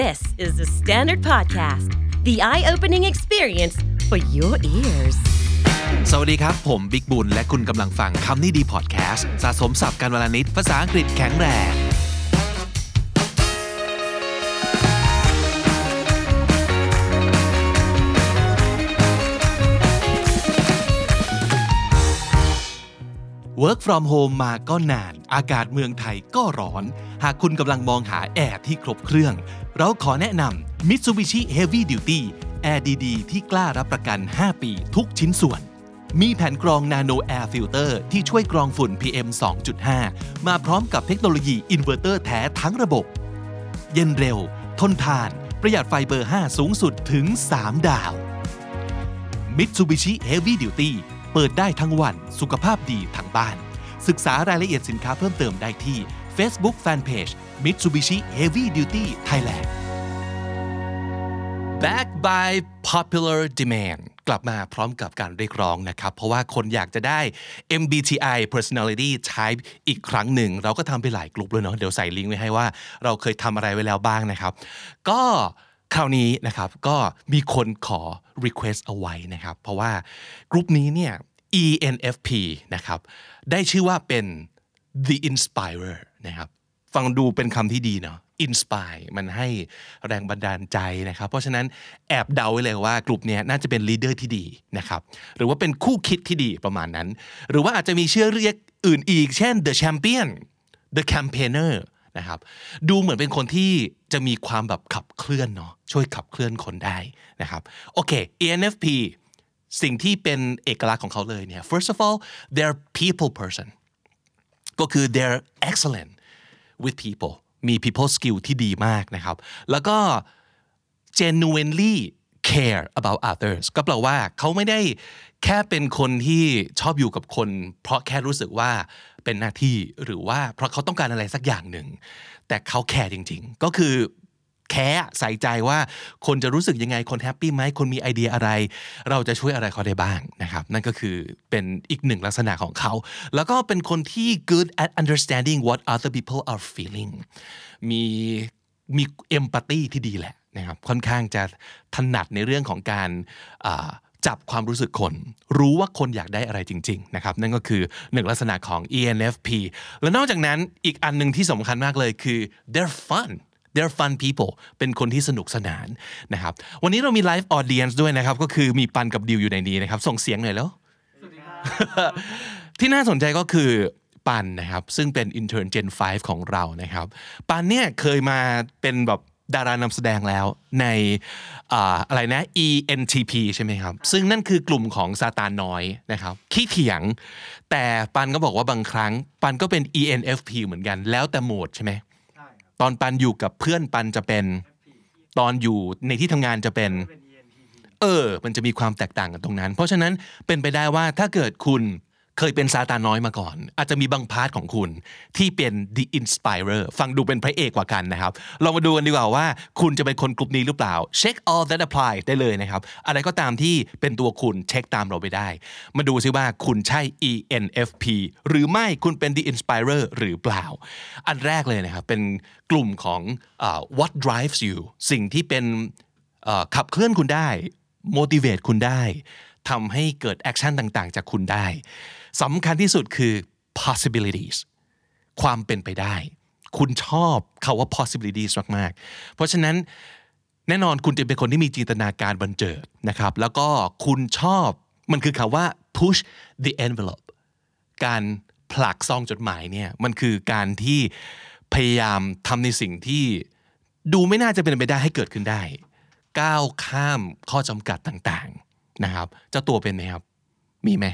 This is the Standard Podcast, the eye opening experience for your ears. สวัสดีครับ ผมบิ๊กบุญ และคุณกำลังฟังคำนี้ดีพอดแคสต์สะสมสับการวลานิดภาษาอังกฤษแข็งแรง Work from home มาก็นาน อากาศเมืองไทยก็ร้อน หากคุณกำลังมองหาแอร์ที่ครบเครื่อง เราขอแนะนำ Mitsubishi Heavy Duty แอร์ดีๆที่กล้ารับประกัน 5 ปีทุกชิ้นส่วน มีแผ่นกรอง Nano Air Filter ที่ช่วยกรองฝุ่น PM 2.5 มาพร้อมกับเทคโนโลยีอินเวอร์เตอร์แท้ทั้งระบบ เย็นเร็ว ทนทาน ประหยัดไฟเบอร์ 5 สูงสุดถึง 3 ดาว Mitsubishi Heavy Duty เปิดได้ทั้งวันสุขภาพดีทั้งบ้าน ศึกษารายละเอียดสินค้าเพิ่มเติมได้ที่ Facebook Fanpage Mitsubishi Heavy Duty Thailand Back by popular demand กลับมาพร้อมกับการเรียกร้องนะครับ เพราะว่าคนอยากจะได้ MBTI personality type อีกครั้งหนึ่ง เราก็ทำไปหลายกลุ่มเลยเนาะเดี๋ยวใส่ลิงก์ไว้ให้ว่า เราเคยทำอะไรไว้แล้วบ้างนะครับ ก็คราวนี้นะครับก็มีคนขอ request เอาไว้นะครับ เพราะว่ากลุ่มนี้เนี่ย ENFP นะครับ ได้ชื่อว่าเป็น the inspirer นะครับฟังดูเป็นคำที่ดีเนาะ inspire มันให้แรงบันดาลใจนะครับ เพราะฉะนั้นแอบเดาไว้เลยว่ากลุ่มนี้น่าจะเป็น leader ที่ดีนะครับ หรือว่าเป็นคู่คิดที่ดีประมาณนั้น หรือว่าอาจจะมีเชื่อเรียกอื่นอีก เช่น the champion the campaigner นะครับ ดูเหมือนเป็นคนที่จะมีความแบบขับเคลื่อนเนาะ ช่วยขับเคลื่อนคนได้นะครับ โอเค ENFP สิ่งที่เป็นเอกลักษณ์ของเขาเลยเนี่ย first of all they're people person ก็คือ they're excellent with people มี people skill ที่ดีมากนะครับ แล้วก็ genuinely care about others ก็แปลว่าเขาไม่ได้แค่เป็นคนที่ชอบอยู่กับคน เพราะแค่รู้สึกว่าเป็นหน้าที่หรือว่าเพราะเขาต้องการอะไรสักอย่างหนึ่ง แต่เขาแคร์จริง ๆ ก็คือ แคร์ใส่ใจว่าคนจะรู้สึกยังไงคน happy ไหมคนมีไอเดียอะไร เราจะช่วยอะไรเขาได้บ้างนะครับนั่นก็คือเป็นอีกหนึ่งลักษณะของเขา แล้วก็เป็นคนที่ good at understanding what other people are feeling มีมี empathy ที่ดีแหละนะครับค่อนข้างจะถนัดในเรื่องของการจับความรู้สึกคน รู้ว่าคนอยากได้อะไรจริงๆนะครับนั่นก็คือหนึ่งลักษณะของ ENFP และนอกจากนั้นอีกอันหนึ่งที่สำคัญมากเลยคือ they're fun they're fun people เป็นคนที่สนุกสนานนะครับวันนี้เรามี live audience ด้วยนะครับก็คือมีปันกับดิวอยู่ในนี้นะครับส่งเสียงหน่อยแล้วที่น่าสนใจก็คือปันนะครับซึ่งเป็น intern Gen 5 ของเรานะครับปันเนี่ยเคยมาเป็นแบบดารานำแสดงแล้วในอะไรนะ ENTP ใช่ไหมครับ ซึ่งนั่นคือกลุ่มของซาตานน้อยนะครับขี้เถียง แต่ปันก็บอกว่าบางครั้ง ปันก็เป็น ENFP เหมือนกันแล้วแต่โหมดใช่ไหม ตอนปันอยู่กับเพื่อนปันจะเป็น ตอนอยู่ในที่ทำงานจะเป็น เออ มันจะมีความแตกต่างกันตรงนั้น เพราะฉะนั้นเป็นไปได้ว่าถ้าเกิดคุณ เคยเป็นซาตานน้อยมาก่อน อาจจะมีบางพาร์ทของคุณที่เป็น the inspirer ฟังดูเป็นพระเอกกว่ากันนะครับเรามาดูกันดีกว่าว่า คุณจะเป็นคนกลุ่มนี้หรือเปล่า check all that apply ได้เลยนะครับ อะไรก็ตามที่เป็นตัวคุณเช็คตามเราไปได้ มาดูซิว่าคุณใช่ ENFP หรือไม่คุณเป็น the inspirer หรือเปล่า อันแรกเลยนะครับเป็นกลุ่มของ uh, what drives you สิ่งที่เป็นขับเคลื่อนคุณได้ motivate คุณได้ ทำให้เกิด action ต่างๆ จากคุณได้สำคัญที่สุดคือ possibilities ความเป็นไปได้ คุณชอบคาว่า possibilities มากๆ เพราะฉะนั้นแน่นอนคุณจะเป็นคนที่มีจินตนาการบันเจิดนะครับ แล้วก็คุณชอบมันคือคาว่า push the envelope การผลักซองจดหมายเนี่ยมันคือการที่พยายามทำในสิ่งที่ดูไม่น่าจะเป็นไปได้ให้เกิดขึ้นได้ ก้าวข้ามข้อจำกัดต่างๆ นะครับเจ้าตัวเป็นไหมครับ มีไหม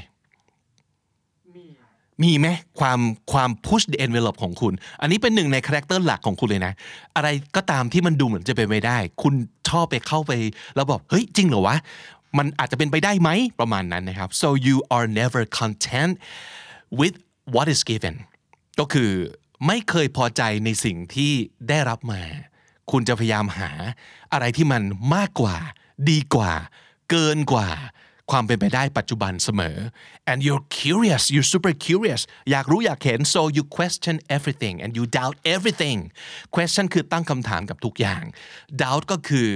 มีไหมความความ push the envelope ของคุณ อันนี้เป็นหนึ่งในคาแรคเตอร์หลักของคุณเลยนะ อะไรก็ตามที่มันดูเหมือนจะเป็นไปได้ คุณชอบไปเข้าไป แล้วบอก เฮ้ย จริงเหรอวะ มันอาจจะเป็นไปได้ไหมประมาณนั้นนะครับ so you are never content with what is given ก็คือไม่เคยพอใจในสิ่งที่ได้รับมา คุณจะพยายามหาอะไรที่มันมากกว่า ดีกว่า เกินกว่าความเป็นไปได้ปัจจุบันเสมอ and you're curious you're super curious อยากรู้อยากเห็น so you question everything and you doubt everything question คือตั้งคำถามกับทุกอย่าง doubt ก็คือ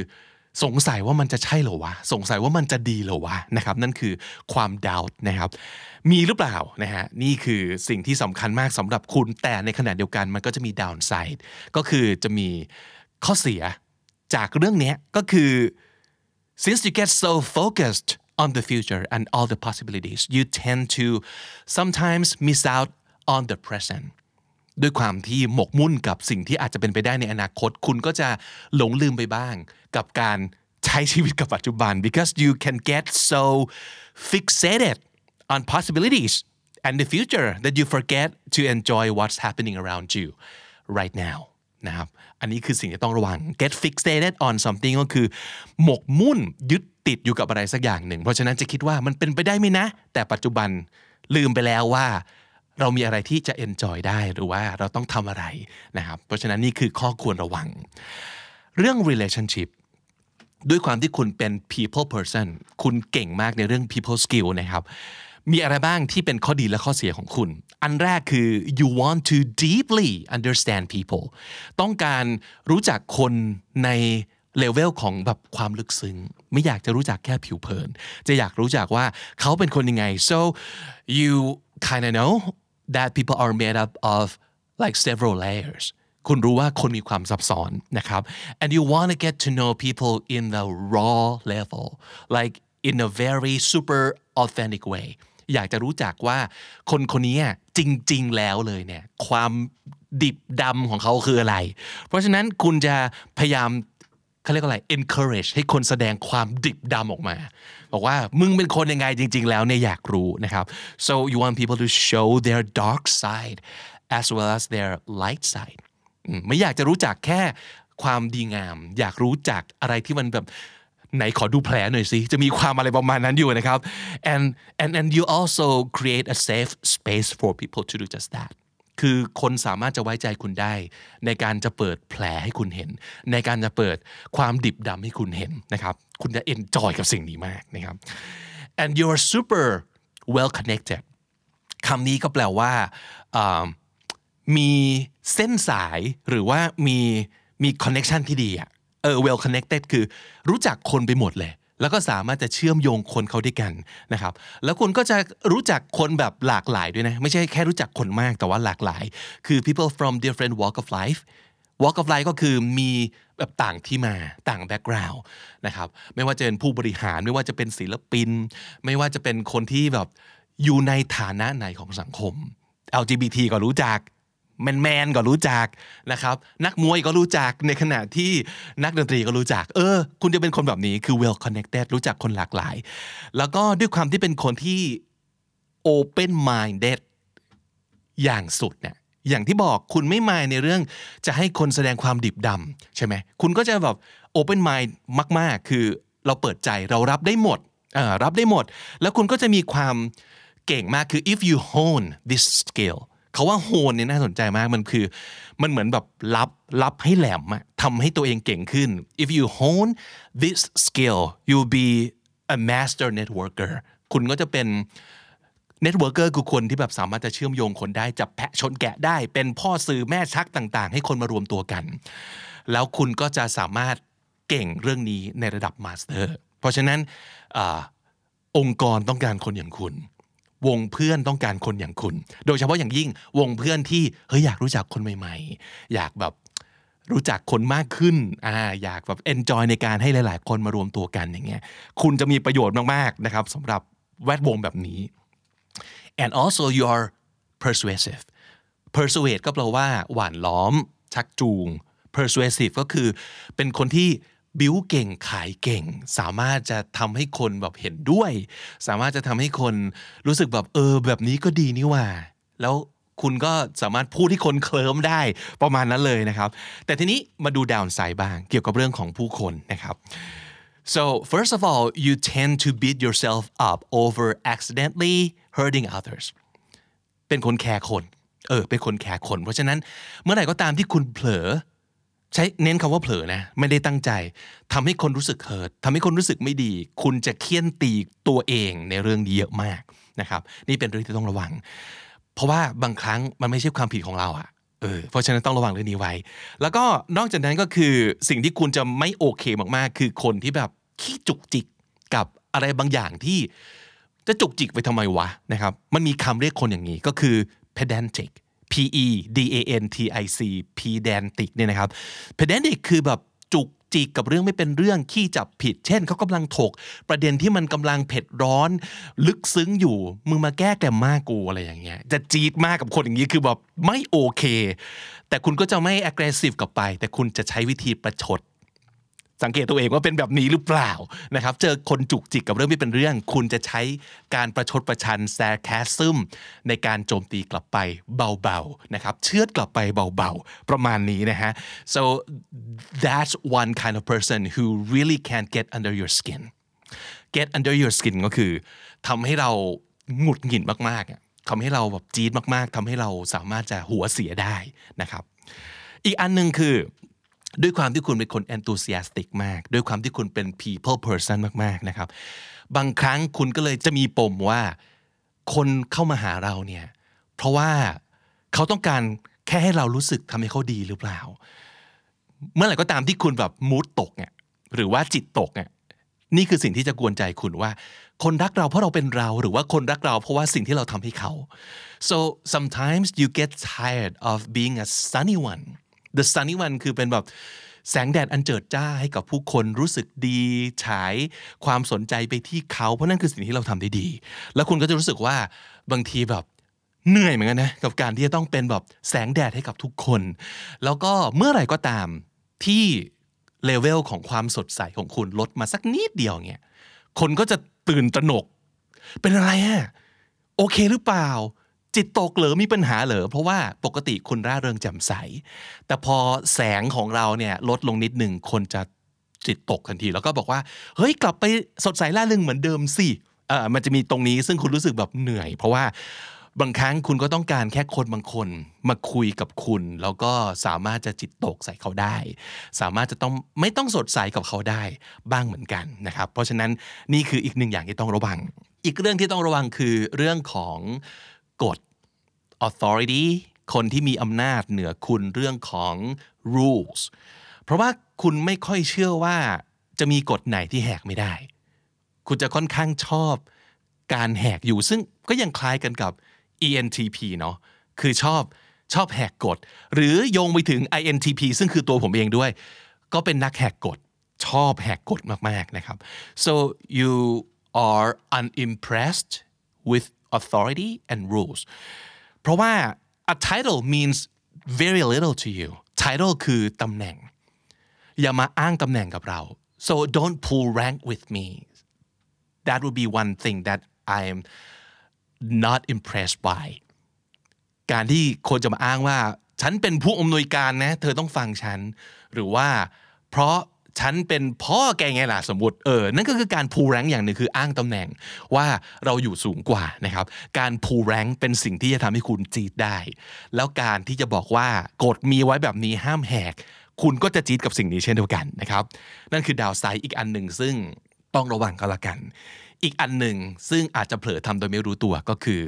สงสัยว่ามันจะใช่หรอวะ สงสัยว่ามันจะดีหรอวะนะครับ นั่นคือความ doubt นะครับ มีหรือเปล่านะฮะ นี่คือสิ่งที่สำคัญมากสำหรับคุณ แต่ในขณะเดียวกันมันก็จะมี downside ก็คือจะมีข้อเสียจากเรื่องนี้ก็คือ since you get so focused on the future and all the possibilities you tend to sometimes miss out on the present ด้วยความที่หมกมุ่นกับสิ่งที่อาจจะเป็นไปได้ในอนาคต คุณก็จะหลงลืมไปบ้าง กับการใช้ชีวิตกับปัจจุบัน because you can get so fixated on possibilities and the future that you forget to enjoy what's happening around you right now นะครับ อันนี้คือสิ่งที่ต้องระวัง get fixated on something ก็คือ หมกมุ่นยึดติดอยู่กับอะไรสักอย่างหนึ่ง เพราะฉะนั้นจะคิดว่ามันเป็นไปได้ไหมนะ แต่ปัจจุบันลืมไปแล้วว่า เรามีอะไรที่จะ enjoy ได้หรือว่าเราต้องทำอะไรนะครับ เพราะฉะนั้นนี่คือข้อควรระวัง เรื่อง relationship ด้วยความที่คุณเป็น people person คุณเก่งมากในเรื่อง people skill นะครับ มีอะไรบ้างที่เป็นข้อดีและข้อเสียของคุณ อันแรกคือ you want to deeply understand people ต้องการรู้จักคนในเลเวลของแบบความลึกซึ้ง ไม่อยากจะรู้จักแค่ผิวเผิน จะอยากรู้จักว่าเขาเป็นคนยังไง so you kind of know that people are made up of like several layers คุณรู้ว่าคนมีความซับซ้อนนะครับ and you want to get to know people in the raw level like in a very super authentic way อยากจะรู้จักว่าคนคนนี้จริง ๆ แล้วเลยเนี่ยความดิบดำของเขาคืออะไร เพราะฉะนั้นคุณจะพยายามเขาเรียกว่าอะไร encourage ให้คนแสดงความดิบดำออกมา บอกว่ามึงเป็นคนยังไงจริง ๆ แล้วเนี่ยอยากรู้นะครับ so you want people to show their dark side as well as their light side ไม่อยากจะรู้จักแค่ความดีงาม อยากรู้จักอะไรที่มันแบบ ไหนขอดูแผลหน่อยสิจะมีความอะไรประมาณนั้นอยู่นะครับ and and and you also create a safe space for people to do just that คือคนสามารถจะไว้ใจคุณได้ ในการจะเปิดแผลให้คุณเห็น ในการจะเปิดความดิบดำให้คุณเห็นนะครับคุณจะ enjoy กับสิ่งนี้มากนะครับ and you are super well connected คำนี้ก็แปลว่ามีเส้นสายหรือว่ามีมีคอนเน็ชันที่ดีอะ เออ well connected คือรู้จักคนไปหมดเลย แล้วก็สามารถจะเชื่อมโยงคนเขาด้วยกันนะครับ แล้วคุณก็จะรู้จักคนแบบหลากหลายด้วยนะ ไม่ใช่แค่รู้จักคนมากแต่ว่าหลากหลาย คือ people from different walk of life walk of life ก็คือมีแบบต่างที่มาต่างแบ็กกราวน์นะครับ ไม่ว่าจะเป็นผู้บริหารไม่ว่าจะเป็นศิลปิน ไม่ว่าจะเป็นคนที่แบบอยู่ในฐานะไหนของสังคม LGBT ก็รู้จัก แมนแมนก็รู้จักนะครับนักมวยก็รู้จักในขณะที่นักดนตรีก็รู้จัก เออ คุณจะเป็นคนแบบนี้คือ well connected รู้จักคนหลากหลาย แล้วก็ด้วยความที่เป็นคนที่ open minded อย่างสุดเนี่ยอย่างที่บอกคุณไม่มายในเรื่องจะให้คนแสดงความดิบดำใช่ไหมคุณก็จะแบบ open mind มาก ๆ คือเราเปิดใจเรารับได้หมดรับได้หมด แล้วคุณก็จะมีความเก่งมากคือ if you hone this skill เขาว่าโฮนเนี่ยน่าสนใจมากมันคือ มันเหมือนแบบรับรับให้แหลมอะทำให้ตัวเองเก่งขึ้น if you hone this skill you'll be a master networker คุณก็จะเป็น networker คือคนที่แบบสามารถจะเชื่อมโยงคนได้จับแพะชนแกะได้ เป็นพ่อสื่อแม่ชักต่าง ๆ ให้คนมารวมตัวกัน แล้วคุณก็จะสามารถเก่งเรื่องนี้ในระดับ master เพราะฉะนั้นองค์กรต้องการคนอย่างคุณ วงเพื่อนต้องการคนอย่างคุณ โดยเฉพาะอย่างยิ่งวงเพื่อนที่เฮ้ยอยากรู้จักคนใหม่ ๆ อยากแบบรู้จักคนมากขึ้นอ่าอยากแบบ enjoy ในการให้หลาย ๆ คนมารวมตัวกันอย่างเงี้ยคุณจะมีประโยชน์มากๆนะครับสำหรับแวดวงแบบนี้ and also you are persuasive persuade ก็แปลว่าหวานล้อม ชักจูง persuasive ก็คือเป็นคนที่ บิวเก่งขายเก่ง สามารถจะทำให้คนแบบเห็นด้วย สามารถจะทำให้คนรู้สึกแบบเออ แบบนี้ก็ดีนี่ว่า แล้วคุณก็สามารถพูดที่คนเคลิ้มได้ประมาณนั้นเลยนะครับ แต่ทีนี้มาดูดาวน์ไซด์บ้างเกี่ยวกับเรื่องของผู้คนนะครับ so first of all you tend to beat yourself up over accidentally hurting others เป็นคนแคร์คน เออ เป็นคนแคร์คน เพราะฉะนั้นเมื่อไหร่ก็ตามที่คุณเผลอ ใช้เน้นคำว่าเผลอนะ ไม่ได้ตั้งใจทำให้คนรู้สึกเฮิร์ตทำให้คนรู้สึกไม่ดี คุณจะเคี่ยนตีตัวเองในเรื่องนี้เยอะมากนะครับ นี่เป็นเรื่องที่ต้องระวัง เพราะว่าบางครั้งมันไม่ใช่ความผิดของเราอะเออเพราะฉะนั้นต้องระวังเรื่องนี้ไว้ แล้วก็นอกจากนั้นก็คือสิ่งที่คุณจะไม่โอเคมากๆ คือคนที่แบบขี้จุกจิกกับอะไรบางอย่างที่จะจุกจิกไปทำไมวะนะครับ มันมีคำเรียกคนอย่างนี้ก็คือ pedantic P E D A N T I C pedantic เนี่ยนะครับ pedantic คือแบบจุกจิกกับเรื่องไม่เป็นเรื่องขี้จับผิด เช่นเขากำลังถก ประเด็นที่มันกำลังเผ็ดร้อน ลึกซึ้งอยู่มึงมาแก้แกมมากกูอะไรอย่างเงี้ยจะจี๊ดมากกับคนอย่างนี้คือแบบไม่โอเค แต่คุณก็จะไม่ aggressive กลับไป แต่คุณจะใช้วิธีประชด สังเกตตัวเองว่าเป็นแบบนี้หรือเปล่านะครับเจอคนจุกจิกกับเรื่องไม่เป็นเรื่อง คุณจะใช้การประชดประชัน sarcasm ในการโจมตีกลับไปเบาๆนะครับเชือดกลับไปเบาๆ ประมาณนี้นะฮะ so that's one kind of person who really can't get under your skin get under your skin ก็คือทำให้เราหงุดหงิดมากๆทำให้เราแบบจี๊ดมากๆทำให้เราสามารถจะหัวเสียได้นะครับ อีกอันหนึ่งคือ ด้วยความที่คุณเป็นคน enthusiastic มาก ด้วยความที่คุณเป็น people person มากๆนะครับ บางครั้งคุณก็เลยจะมีปมว่า คนเข้ามาหาเราเนี่ย เพราะว่าเขาต้องการแค่ให้เรารู้สึกทำให้เขาดีหรือเปล่า เมื่อไหร่ก็ตามที่คุณแบบมูดตกเนี่ยหรือว่าจิตตกเนี่ยนี่คือสิ่งที่จะกวนใจคุณว่า คนรักเราเพราะเราเป็นเรา หรือว่าคนรักเราเพราะว่าสิ่งที่เราทำให้เขา so sometimes you get tired of being a sunny one the sunny one คือเป็นแบบแสงแดดอันเจิดจ้าให้กับผู้คนรู้สึกดีฉายความสนใจไปที่เขาเพราะนั่นคือสิ่งที่เราทำได้ดี แล้วคุณก็จะรู้สึกว่าบางทีแบบเหนื่อยเหมือนกันนะกับการที่จะต้องเป็นแบบแสงแดดให้กับทุกคน แล้วก็เมื่อไหร่ก็ตามที่เลเวลของความสดใสของคุณลดมาสักนิดเดียวเนี่ยคนก็จะตื่นตระหนก เป็นอะไรอะโอเคหรือเปล่า จิตตกเหรอมีปัญหาเหรอเพราะว่าปกติคุณร่าเริงแจ่มใส แต่พอแสงของเราเนี่ยลดลงนิดหนึ่งคนจะจิตตกทันที แล้วก็บอกว่า เฮ้ยกลับไปสดใสร่าเริงเหมือนเดิมสิเออมันจะมีตรงนี้ซึ่งคุณรู้สึกแบบเหนื่อย เพราะว่าบางครั้งคุณก็ต้องการแค่คนบางคนมาคุยกับคุณ แล้วก็สามารถจะจิตตกใส่เขาได้ สามารถจะต้องไม่ต้องสดใสกับเขาได้บ้างเหมือนกันนะครับ เพราะฉะนั้นนี่คืออีกหนึ่งอย่างที่ต้องระวัง อีกเรื่องที่ต้องระวังคือเรื่องของ กฎ authority คนที่มีอำนาจเหนือคุณเรื่องของ rules เพราะว่าคุณไม่ค่อยเชื่อว่าจะมีกฎไหนที่แหกไม่ได้ คุณจะค่อนข้างชอบการแหกอยู่ซึ่งก็ยังคล้ายกันกับ ENTP เนาะคือชอบชอบแหกกฎ หรือโยงไปถึง INTP ซึ่งคือตัวผมเองด้วย ก็เป็นนักแหกกฎ ชอบแหกกฎมาก ๆ นะครับ so you are unimpressed with authority and rules เพราะว่า a title means very little to you title คือตำแหน่ง อย่ามาอ้างตำแหน่งกับเรา so don't pull rank with me that would be one thing that I'm not impressed by การที่คนจะมาอ้างว่า ฉันเป็นผู้อำนวยการนะ เธอต้องฟังฉัน หรือว่าเพราะ ฉันเป็นพ่อแกไงล่ะสมมติเออนั่นก็คือการพูแรงอย่างหนึ่งคืออ้างตำแหน่งว่าเราอยู่สูงกว่านะครับ การพูแรงเป็นสิ่งที่จะทำให้คุณจีดได้ แล้วการที่จะบอกว่ากฎมีไว้แบบนี้ห้ามแหก คุณก็จะจีดกับสิ่งนี้เช่นเดียวกันนะครับ นั่นคือดาวไซด์อีกอันหนึ่งซึ่งต้องระวังก็แล้วกัน อีกอันหนึ่งซึ่งอาจจะเผลอทำโดยไม่รู้ตัวก็คือ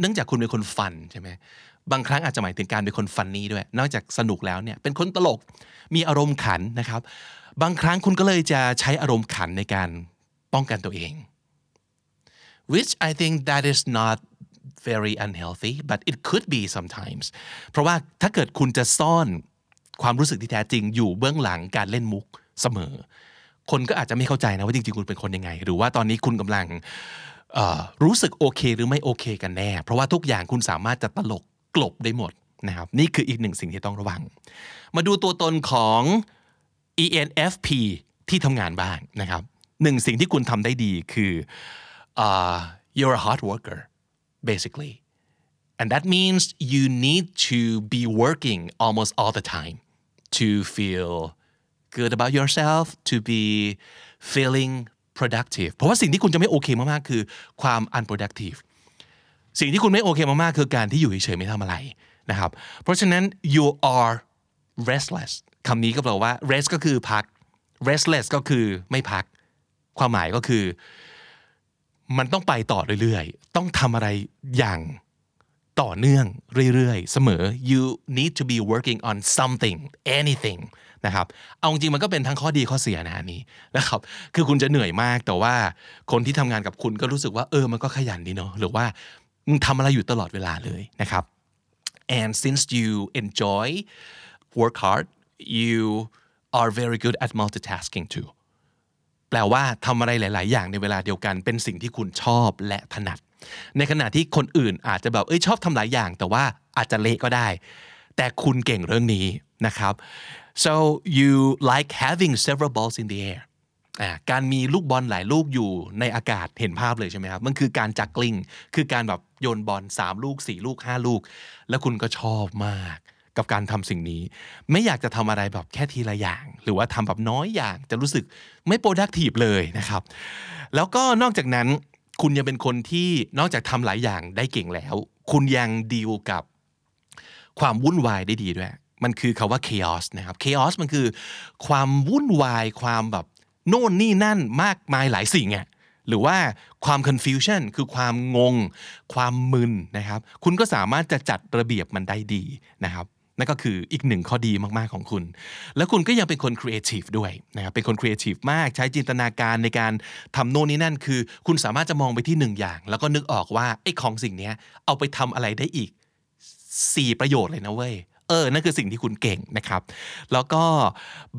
เนื่องจากคุณเป็นคนฟันใช่ไหมบางครั้งอาจจะหมายถึงการเป็นคนฟันนี่ด้วย นอกจากสนุกแล้วเนี่ยเป็นคนตลกมีอารมณ์ขันนะครับ บางครั้งคุณก็เลยจะใช้อารมณ์ขันในการป้องกันตัวเอง which I think that is not very unhealthy but it could be sometimes เพราะว่าถ้าเกิดคุณจะซ่อนความรู้สึกที่แท้จริงอยู่เบื้องหลังการเล่นมุกเสมอ คนก็อาจจะไม่เข้าใจนะว่าจริงๆ คุณเป็นคนยังไง หรือว่าตอนนี้คุณกำลังรู้สึกโอเค หรือไม่โอเคกันแน่ เพราะว่าทุกอย่างคุณสามารถจะตลกกลบได้หมดนะครับนี่คืออีกหนึ่งสิ่งที่ต้องระวัง มาดูตัวตนของ ENFP ที่ทำงานบ้างนะครับหนึ่งสิ่งที่คุณทำได้ดีคือ uh, you're a hard worker basically and that means you need to be working almost all the time to feel good about yourself to be feeling productive เพราะว่าสิ่งที่คุณจะไม่โอเคมากๆคือความ unproductive สิ่งที่คุณไม่โอเคมากๆคือการที่อยู่เฉยๆไม่ทำอะไรนะครับ เพราะฉะนั้น you are restless คำนี้ก็แปลว่า rest ก็คือพัก restless ก็คือไม่พัก ความหมายก็คือ มันต้องไปต่อเรื่อยๆ ต้องทำอะไรอย่างต่อเนื่องเรื่อยๆ เสมอ you need to be working on something anything นะครับเอาจริงมันก็เป็นทั้งข้อดีข้อเสียนะอันนี้นะครับ คือคุณจะเหนื่อยมากแต่ว่าคนที่ทำงานกับคุณก็รู้สึกว่าเออมันก็ขยันดีเนาะหรือว่ามึงทำอะไรอยู่ตลอดเวลาเลยนะครับ and since you enjoy work hard you are very good at multitasking too แปลว่าทำอะไรหลาย ๆ อย่างในเวลาเดียวกันเป็นสิ่งที่คุณชอบและถนัด ในขณะที่คนอื่นอาจจะแบบเอ้ยชอบทำหลายอย่าง แต่ว่าอาจจะเละก็ได้ แต่คุณเก่งเรื่องนี้นะครับ so you like having several balls in the air การมีลูกบอลหลายลูกอยู่ในอากาศเห็นภาพเลยใช่ไหมครับ มันคือการจักกลิ้ง คือการแบบโยนบอล3ลูก 4 ลูก 5 ลูก แล้วคุณก็ชอบมาก กับการทำสิ่งนี้ ไม่อยากจะทำอะไรแบบแค่ทีละอย่าง หรือว่าทำแบบน้อยอย่างจะรู้สึกไม่ productive เลยนะครับ แล้วก็นอกจากนั้นคุณยังเป็นคนที่นอกจากทำหลายอย่างได้เก่งแล้ว คุณยังดีลกับความวุ่นวายได้ดีด้วย มันคือคาว่า chaos นะครับ chaos มันคือ ความวุ่นวายความแบบโน่นนี่นั่นมากมายหลายสิ่งอะหรือว่าความ confusion คือความงง ความมึนนะครับ คุณก็สามารถจะจัดระเบียบมันได้ดีนะครับ นั่นก็คืออีกหนึ่งข้อดีมากๆของคุณ แล้วคุณก็ยังเป็นคนครีเอทีฟด้วยนะครับเป็นคนครีเอทีฟมากใช้จินตนาการในการทำโน่นนี่นั่นคือ คุณสามารถจะมองไปที่หนึ่งอย่าง แล้วก็นึกออกว่าไอ้ของสิ่งนี้เอาไปทำอะไรได้อีก 4 ประโยชน์เลยนะเว้ยเออ นั่นคือสิ่งที่คุณเก่งนะครับ แล้วก็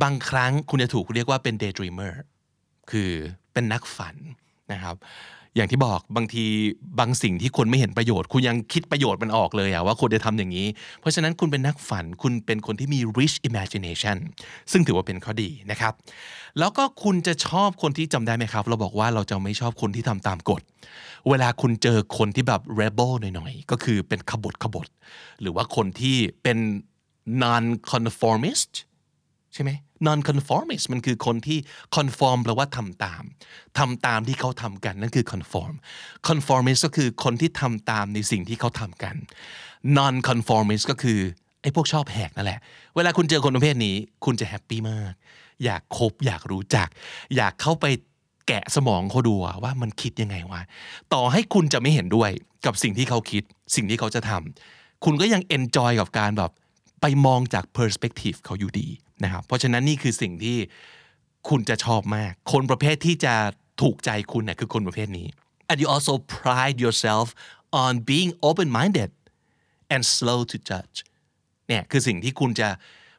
บางครั้งคุณจะถูกเรียกว่าเป็น daydreamer คือเป็นนักฝันนะครับ อย่างที่บอกบางทีบางสิ่งที่คนไม่เห็นประโยชน์ คุณยังคิดประโยชน์มันออกเลยอะว่าควรจะทำอย่างนี้ เพราะฉะนั้นคุณเป็นนักฝันคุณเป็นคนที่มี rich imagination ซึ่งถือว่าเป็นข้อดีนะครับ แล้วก็คุณจะชอบคนที่จำได้ไหมครับ เราบอกว่าเราจะไม่ชอบคนที่ทำตามกฎ เวลาคุณเจอคนที่แบบ rebel หน่อยๆ ก็คือเป็นขบฏขบฏ หรือว่าคนที่เป็น non conformist ใช่ไหม non conformist มันคือคนที่ conform แปลว่าทำตามทำตามที่เขาทำกันนั่นคือ conform conformist ก็คือคนที่ทำตามในสิ่งที่เขาทำกัน non conformist ก็คือไอ้พวกชอบแหกนั่นแหละ เวลาคุณเจอคนประเภทนี้ คุณจะแฮปปี้มาก อยากคบอยากรู้จัก อยากเข้าไปแกะสมองเขาดูว่ามันคิดยังไงวะต่อให้คุณจะไม่เห็นด้วยกับสิ่งที่เขาคิด สิ่งที่เขาจะทำคุณก็ยัง enjoy กับการแบบ ไปมองจาก perspective เขาอยู่ดีนะครับเพราะฉะนั้นนี่คือสิ่งที่คุณจะชอบมาก คนประเภทที่จะถูกใจคุณเนี่ยคือคนประเภทนี้ and you also pride yourself on being open-minded and slow to judge เนี่ยคือสิ่งที่คุณจะ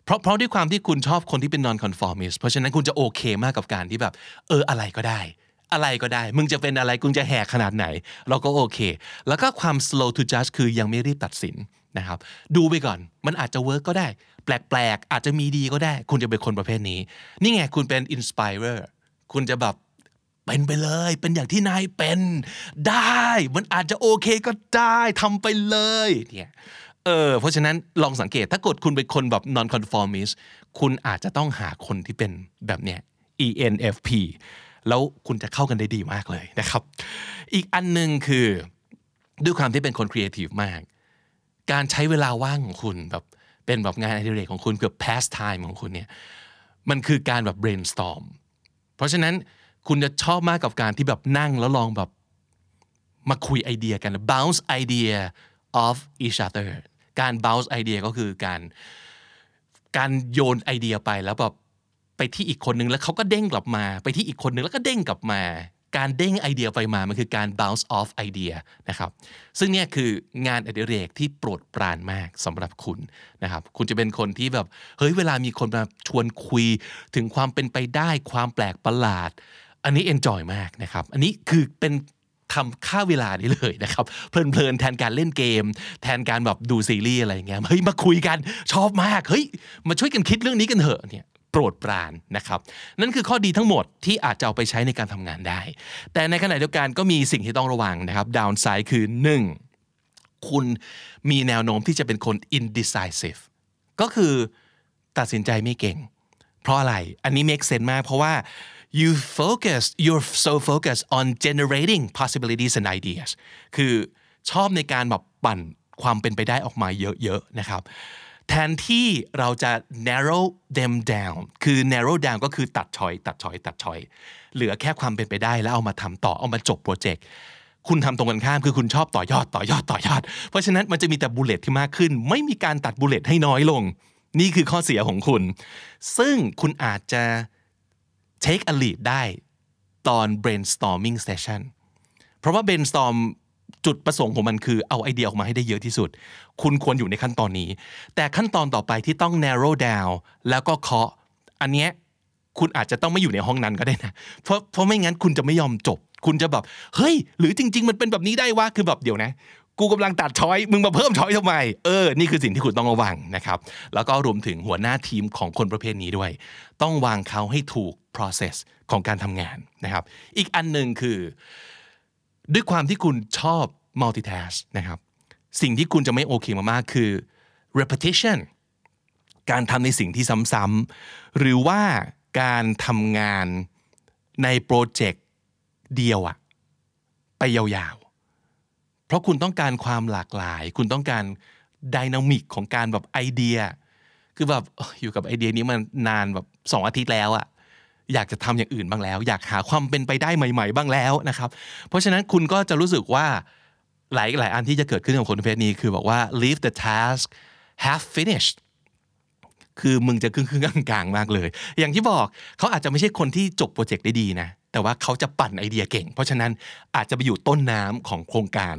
เพราะเพราะด้วยความที่คุณชอบคนที่เป็น non conformist เพราะฉะนั้นคุณจะโอเคมากกับการที่แบบ เอออะไรก็ได้ อะไรก็ได้ มึงจะเป็นอะไร คุณจะแหกขนาดไหน เราก็โอเค แล้วก็ความ slow to judge คือยังไม่รีบตัดสิน นะครับดูไปก่อนมันอาจจะเวิร์กก็ได้ แปลกๆ อาจจะมีดีก็ได้ คุณจะเป็นคนประเภทนี้ นี่ไงคุณเป็น inspirer คุณจะแบบเป็นไปเลย เป็นอย่างที่นายเป็น ได้ มันอาจจะโอเคก็ได้ทำไปเลยเนี่ยเออเพราะฉะนั้นลองสังเกตถ้ากดคุณเป็นคนแบบ non conformist คุณอาจจะต้องหาคนที่เป็นแบบเนี้ย ENFP แล้วคุณจะเข้ากันได้ดีมากเลยนะครับ อีกอันหนึ่งคือ ด้วยความที่เป็นคนครีเอทีฟมาก การใช้เวลาว่างของคุณแบบเป็นแบบงานอดิเรกของคุณเกือบ pastime ของคุณเนี่ยมันคือการแบบ brainstorm เพราะฉะนั้นคุณจะชอบมากกับการที่แบบนั่งแล้วลองแบบมาคุยไอเดียกัน bounce idea of each other การ bounce idea ก็คือการการโยนไอเดียไปแล้วแบบไปที่อีกคนนึงแล้วเขาก็เด้งกลับมา ไปที่อีกคนนึงแล้วก็เด้งกลับมา การเด้งไอเดียไปมา มันคือการ bounce off ไอเดียนะครับ ซึ่งเนี่ยคืองานอดิเรกที่โปรดปรานมากสำหรับคุณนะครับ คุณจะเป็นคนที่แบบ เฮ้ย เวลามีคนมาชวนคุยถึงความเป็นไปได้ความแปลกประหลาด อันนี้ enjoy มากนะครับ อันนี้คือเป็นทำค่าเวลานี้เลยนะครับ เพลินๆ แทนการเล่นเกม แทนการแบบดูซีรีส์อะไรเงี้ยเฮ้ยมาคุยกันชอบมากเฮ้ยมาช่วยกันคิดเรื่องนี้กันเถอะเนี่ย ปรดปรานนะครับ นั่นคือข้อดีทั้งหมดที่อาจจะเอาไปใช้ในการทำงานได้ แต่ในขณะเดียวกันก็มีสิ่งที่ต้องระวังนะครับดาวน์ไซด์คือ 1. คุณมีแนวโน้มที่จะเป็นคน indecisive ก็คือตัดสินใจไม่เก่ง เพราะอะไรอันนี้ make sense มากเพราะว่า you focus you're so focused on generating possibilities and ideas คือชอบในการแบบปั่นความเป็นไปได้ออกมาเยอะๆนะครับ แทนที่เราจะ narrow them down คือ narrow down ก็คือตัดชอย ตัดชอย ตัดชอย เหลือแค่ความเป็นไปได้แล้วเอามาทำต่อเอามาจบโปรเจกต์คุณทำตรงกันข้ามคือคุณชอบต่อยอดต่อยอดต่อยอด เพราะฉะนั้นมันจะมีแต่บุลเลตที่มากขึ้น ไม่มีการตัดบุลเลตให้น้อยลง นี่คือข้อเสียของคุณ ซึ่งคุณอาจจะ take a lead ได้ตอน brainstorming session เพราะว่า brainstorm จุดประสงค์ของมันคือเอาไอเดียออกมาให้ได้เยอะที่สุด คุณควรอยู่ในขั้นตอนนี้ แต่ขั้นตอนต่อไปที่ต้อง narrow down แล้วก็เคาะอันเนี้ยคุณอาจจะต้องไม่อยู่ในห้องนั้นก็ได้นะ เพราะเพราะไม่งั้นคุณจะไม่ยอมจบ คุณจะแบบ เฮ้ย หรือจริง ๆ มันเป็นแบบนี้ได้วะ คือแบบเดี๋ยวนะ กูกำลังตัดช้อย มึงมาเพิ่มช้อยทำไม เออ นี่คือสิ่งที่คุณต้องระวังนะครับ แล้วก็รวมถึงหัวหน้าทีมของคนประเภทนี้ด้วย ต้องวางเขาให้ถูก process ของการทำงานนะครับ อีกอันหนึ่งคือ ด้วยความที่คุณชอบ multitask นะครับ สิ่งที่คุณจะไม่โอเคมากๆ คือ repetition การทำในสิ่งที่ซ้ำๆหรือว่าการทำงานในโปรเจกต์เดียวอะไปยาวๆ เพราะคุณต้องการความหลากหลาย คุณต้องการดินามิกของการแบบไอเดีย คือแบบอยอยู่กับไอเดียนี้มันนานแบบสองอาทิตย์แล้วอะ อยากจะทำอย่างอื่นบ้างแล้ว อยากหาความเป็นไปได้ใหม่ ๆ บ้างแล้วนะครับ เพราะฉะนั้นคุณก็จะรู้สึกว่าหลายหลายอันที่จะเกิดขึ้นกับคนประเภทนี้คือบอกว่า leave the task half finished คือมึงจะครึ่งครึ่งกลางๆมากเลย อย่างที่บอกเขาอาจจะไม่ใช่คนที่จบโปรเจกต์ได้ดีนะ แต่ว่าเขาจะปั่นไอเดียเก่ง เพราะฉะนั้นอาจจะไปอยู่ต้นน้ำของโครงการ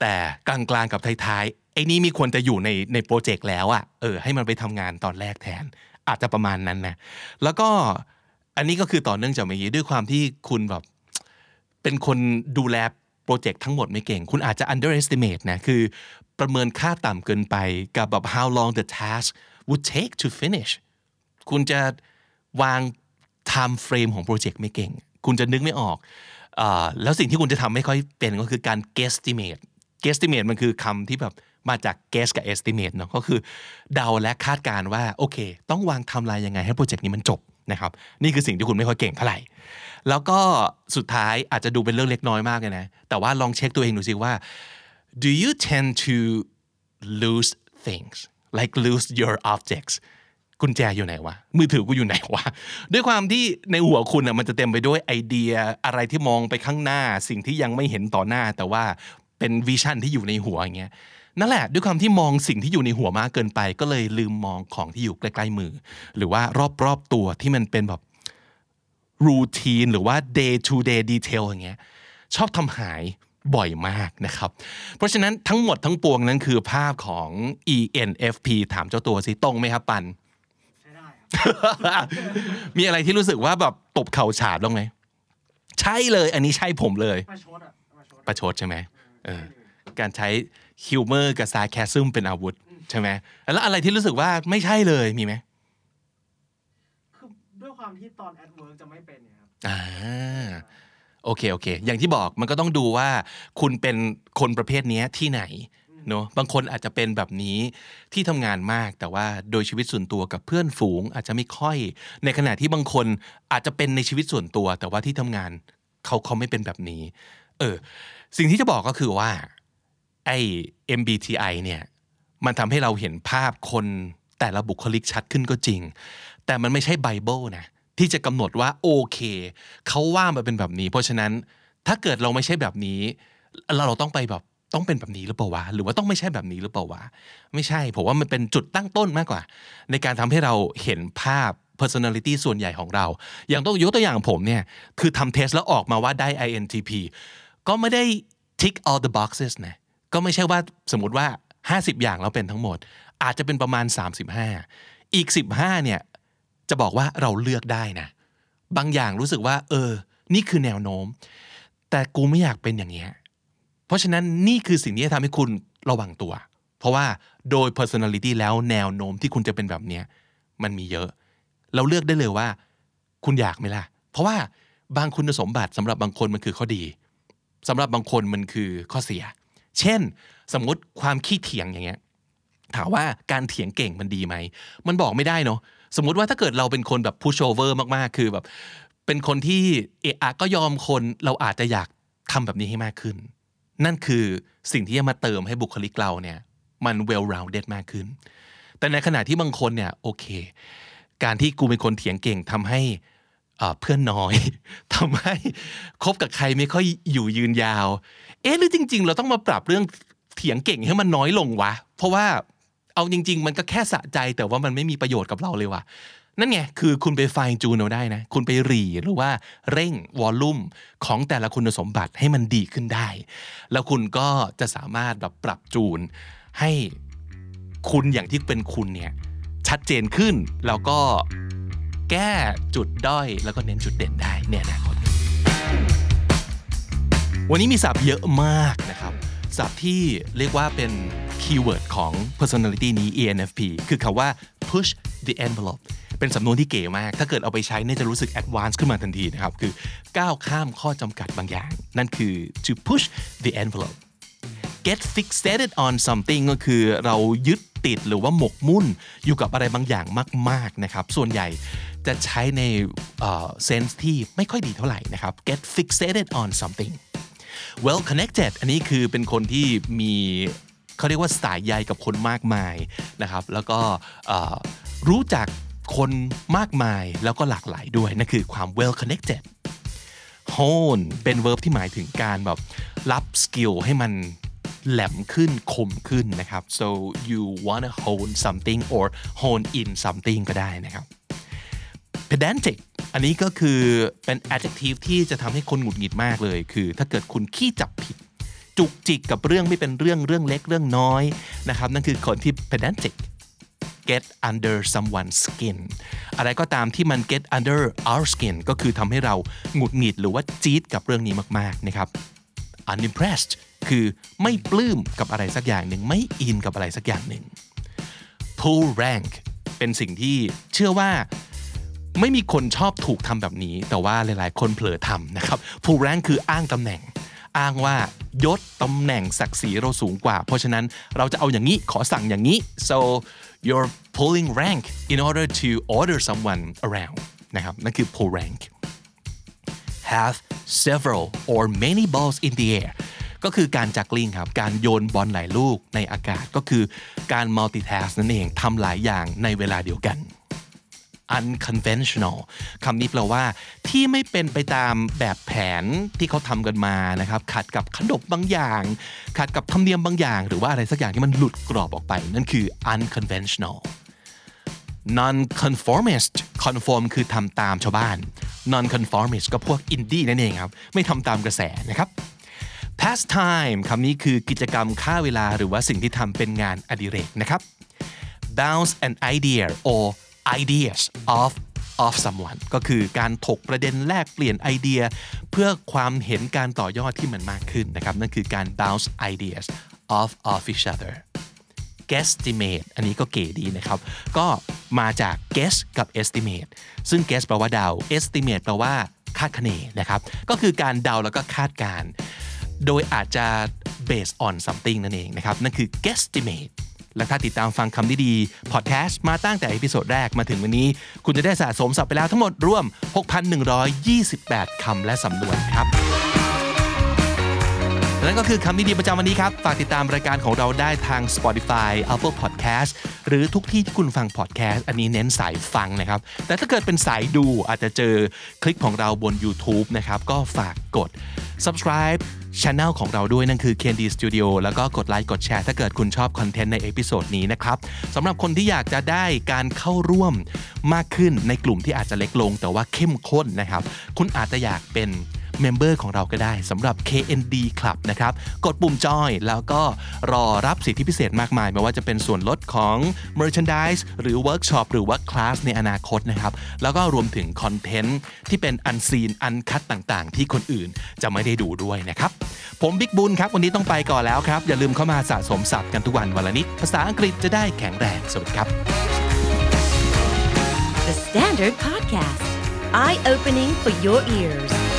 แต่กลางๆกับท้ายๆไอ้นี่มีควรจะอยู่ในในโปรเจกต์แล้วอะ่ะเออให้มันไปทำงานตอนแรกแทน อาจจะประมาณนั้นนะแล้วก็ อันนี้ก็คือต่อเนื่องจากเมื่อกี้ด้วยความที่คุณแบบเป็นคนดูแลโปรเจกต์ทั้งหมดไม่เก่ง คุณอาจจะ underestimate นะคือประเมินค่าต่ำเกินไปกับแบบ how long the task would take to finish คุณจะวาง time frame ของโปรเจกต์ไม่เก่ง คุณจะนึกไม่ออกอแล้วสิ่งที่คุณจะทำไม่ค่อยเป็นก็คือการ guesstimate guesstimate มันคือคำที่แบบมาจาก guess กับ estimate เนาะก็คือเดาและคาดการณ์ว่าโอเค ต้องวางไทม์ไลน์ยังไงให้โปรเจกต์นี้มันจบ นะครับนี่คือสิ่งที่คุณไม่ค่อยเก่งเท่าไหร่ แล้วก็สุดท้ายอาจจะดูเป็นเรื่องเล็กน้อยมากเลยนะ แต่ว่าลองเช็คตัวเองดูสิว่า do you tend to lose things like lose your objects กุญแจอยู่ไหนวะ มือถือกูอยู่ไหนวะ ด้วยความที่ในหัวคุณอะมันจะเต็มไปด้วยไอเดียอะไรที่มองไปข้างหน้า สิ่งที่ยังไม่เห็นต่อหน้า แต่ว่าเป็นวิชั่นที่อยู่ในหัวอย่างเงี้ย นั่นแหละด้วยความที่มองสิ่งที่อยู่ในหัวมากเกินไป ก็เลยลืมมองของที่อยู่ใกล้ๆมือ หรือว่ารอบๆตัวที่มันเป็นแบบรูทีนหรือว่า day to day detail อย่างเงี้ยชอบทำหายบ่อยมากนะครับ เพราะฉะนั้นทั้งหมดทั้งปวงนั้นคือภาพของ ENFP ถามเจ้าตัวสิตรงไหมครับปันใช้ได้ครับมีอะไรที่รู้สึกว่าแบบตบเข่าฉาดบ้างไหมใช่เลย อันนี้ใช่ผมเลยประชดอะประชดประชดใช่ไหมเออการใช้ ฮิวเมอร์กับซาแคซึมเป็นอาวุธใช่ไหมแล้วอะไรที่รู้สึกว่าไม่ใช่เลยมีไหมคือด้วยความที่ตอน at work จะไม่เป็นเนี่ยครับอ่าโอเคโอเค อย่างที่บอกมันก็ต้องดูว่า คุณเป็นคนประเภทเนี้ยที่ไหนเนอะบางคนอาจจะเป็นแบบนี้ที่ทำงานมากแต่ว่าโดยชีวิตส่วนตัวกับเพื่อนฝูง อาจจะไม่ค่อย ในขณะที่บางคนอาจจะเป็นในชีวิตส่วนตัว แต่ว่าที่ทำงานเขาเขาไม่เป็นแบบนี้ เออ สิ่งที่จะบอกก็คือว่า ไอ้ MBTI เนี่ยมันทำให้เราเห็นภาพคนแต่ละบุคลิกชัดขึ้นก็จริง แต่มันไม่ใช่ไบเบิลนะที่จะกำหนดว่าโอเคเขาว่ามาเป็นแบบนี้ เพราะฉะนั้นถ้าเกิดเราไม่ใช่แบบนี้เราเราต้องไปแบบต้องเป็นแบบนี้หรือเปล่าวะหรือว่าต้องไม่ใช่แบบนี้หรือเปล่าวะไม่ใช่ผมว่ามันเป็นจุดตั้งต้นมากกว่า ในการทำให้เราเห็นภาพ personality ส่วนใหญ่ของเรา อย่างต้องยกตัวอย่างผมเนี่ยคือทำเทสแล้วออกมาว่าได้ INTP ก็ไม่ได้ tick all the boxes นะ ก็ไม่ใช่ว่าสมมติว่า 50 อย่างแล้วเป็นทั้งหมด อาจจะเป็นประมาณ 35 อีก 15เนี่ยจะบอกว่าเราเลือกได้นะ บางอย่างรู้สึกว่า เออ นี่คือแนวโน้ม แต่กูไม่อยากเป็นอย่างเงี้ยเพราะฉะนั้นนี่คือสิ่งที่จะทำให้คุณระวังตัว เพราะว่าโดย personality แล้วแนวโน้มที่คุณจะเป็นแบบเนี้ยมันมีเยอะ เราเลือกได้เลยว่า คุณอยากไหมล่ะ เพราะว่าบางคุณสมบัติสำหรับบางคนมันคือข้อดีสำหรับบางคนมันคือข้อเสีย เช่น สมมติความขี้เถียงอย่างเงี้ยถามว่าการเถียงเก่งมันดีไหม มันบอกไม่ได้เนาะสมมุติว่าถ้าเกิดเราเป็นคนแบบ push over มากๆ คือแบบ เป็นคนที่เอะอะก็ยอมคนเราอาจจะอยากทำแบบนี้ให้มากขึ้น นั่นคือสิ่งที่จะมาเติมให้บุคลิกเราเนี่ย มัน well rounded มากขึ้น แต่ในขณะที่บางคนเนี่ยโอเค การที่กูเป็นคนเถียงเก่งทำให้ เพื่อนน้อยทำให้คบกับใครไม่ค่อยอยู่ยืนยาว เอ๊ะหรือจริง ๆ เราต้องมาปรับเรื่องเถียงเก่งให้มันน้อยลงวะ เพราะว่าเอาจริง ๆ มันก็แค่สะใจแต่ว่ามันไม่มีประโยชน์กับเราเลยว่ะนั่นไงคือคุณไปไฟจูนเอาได้นะ คุณไปรีหรือว่าเร่งวอลลุ่มของแต่ละคุณสมบัติให้มันดีขึ้นได้ แล้วคุณก็จะสามารถแบบปรับจูน ให้คุณอย่างที่เป็นคุณเนี่ยชัดเจนขึ้นแล้วก็ แก้จุดด้อย แล้วก็เน้นจุดเด่นได้ในอนาคตวันนี้มีศัพท์เยอะมากนะครับศัพท์ที่เรียกว่าเป็นคีย์เวิร์ดของ personality นี้ ENFP คือคำว่า push the envelope เป็นสำนวนที่เก๋มาก ถ้าเกิดเอาไปใช้เนี่ยจะรู้สึก advance ขึ้นมาทันทีนะครับ คือก้าวข้ามข้อจำกัดบางอย่าง นั่นคือ to push the envelope get fixated on something ก็คือเรายึดติดหรือว่าหมกมุ่นอยู่กับอะไรบางอย่างมาก ๆ นะครับ ส่วนใหญ่ จะใช้ในเซนส์ที่ไม่ค่อยดีเท่าไหร่นะครับ get fixated on something well connected อันนี้คือเป็นคนที่มีเขาเรียกว่าสายใยกับคนมากมายนะครับ แล้วก็รู้จักคนมากมายแล้วก็หลากหลายด้วยนั่นคือความ well connected hone เป็น verb ที่หมายถึงการแบบรับสกิลให้มันแหลมขึ้นคมขึ้นนะครับ so you wanna hone something or hone in something ก็ได้นะครับ pedantic อันนี้ก็คือเป็น adjective ที่จะทำให้คนหงุดหงิดมากเลย คือ ถ้าเกิดคุณขี้จับผิด จุกจิกกับเรื่องไม่เป็นเรื่องเรื่องเล็กเรื่องน้อยนะครับ นั่นคือคนที่ pedantic get under someone's skin อะไรก็ตามที่มัน get under our skin ก็คือทำให้เราหงุดหงิดหรือว่าจี๊ดกับเรื่องนี้มากๆนะครับ unimpressed คือไม่ปลื้มกับอะไรสักอย่างหนึ่งไม่อินกับอะไรสักอย่างหนึ่ง pull rank เป็นสิ่งที่เชื่อว่า ไม่มีคนชอบถูกทำแบบนี้ แต่ว่าหลายๆ คนเผลอทำนะครับ pull rank คืออ้างตำแหน่ง อ้างว่ายศตำแหน่งศักดิ์ศรีเราสูงกว่า เพราะฉะนั้นเราจะเอาอย่างนี้ขอสั่งอย่างนี้ so you're pulling rank in order to order someone around นะครับนั่นคือ pull rank have several or many balls in the air ก็คือการจักลิงครับ การโยนบอลหลายลูกในอากาศก็คือการ multitask นั่นเองทำหลายอย่างในเวลาเดียวกัน unconventional คำนี้แปลว่า ที่ไม่เป็นไปตามแบบแผนที่เขาทำกันมานะครับขัดกับขนบบางอย่าง ขัดกับธรรมเนียมบางอย่าง หรือว่าอะไรสักอย่างที่มันหลุดกรอบออกไป นั่นคือ unconventional non-conformist conform คือทำตามชาวบ้าน non-conformist ก็พวกอินดี้นั่นเองครับ ไม่ทำตามกระแสนะครับ pastime คำนี้คือกิจกรรมฆ่าเวลาหรือว่าสิ่งที่ทำเป็นงานอดิเรกนะครับ bounce an idea or ideas off of someone ก็คือการถกประเด็นแลกเปลี่ยนไอเดีย เพื่อความเห็นการต่อยอดที่มันมากขึ้นนะครับ นั่นคือการ bounce ideas off of each other guesstimate อันนี้ก็เก๋ดีนะครับ ก็มาจาก guess กับ estimate ซึ่ง guess แปลว่าเดา estimate แปลว่าคาดคะเนนะครับ ก็คือการเดาแล้วก็คาดการณ์ โดยอาจจะ based on something นั่นเองนะครับ นั่นคือ guesstimate และถ้าติดตามฟังคำนี้ดีพอดแคสต์มาตั้งแต่ episode แรกมาถึงวันนี้ คุณจะได้สะสมศัพท์ไปแล้วทั้งหมดรวม 6,128 คำและสำนวนครับ นั่นก็คือคำนี้ดีประจำวันนี้ครับ ฝากติดตามรายการของเราได้ทาง Spotify Apple Podcast หรือทุกที่ที่คุณฟัง podcast อันนี้เน้นสายฟังนะครับ แต่ถ้าเกิดเป็นสายดูอาจจะเจอคลิปของเราบน YouTube นะครับ ก็ฝากกด subscribe Channel ของเราด้วยนั่นคือ KND Studio แล้วก็กดไลค์กดแชร์ถ้าเกิดคุณชอบคอนเทนต์ใน episode นี้นะครับสำหรับคนที่อยากจะได้การเข้าร่วมมากขึ้นในกลุ่มที่อาจจะเล็กลง แต่ว่าเข้มข้นนะครับ คุณอาจจะอยากเป็น member ของเราก็ได้สำหรับ KND Club นะครับกดปุ่มจอยแล้วก็รอรับสิทธิพิเศษมากมายไม่ว่าจะเป็นส่วนลดของ Merchandise หรือ Workshop หรือว่าคลาสในอนาคตนะครับแล้วก็รวมถึงคอนเทนต์ที่เป็น unseen uncut ต่างๆ ที่คนอื่นจะไม่ได้ดูด้วยนะครับผมบิ๊กบุญครับ วันนี้ต้องไปก่อนแล้วครับ อย่าลืมเข้ามาสะสมศัพท์กันทุกวันวันละนิด ภาษาอังกฤษจะได้แข็งแรงสวัสดีครับ The Standard Podcast, eye opening for your ears.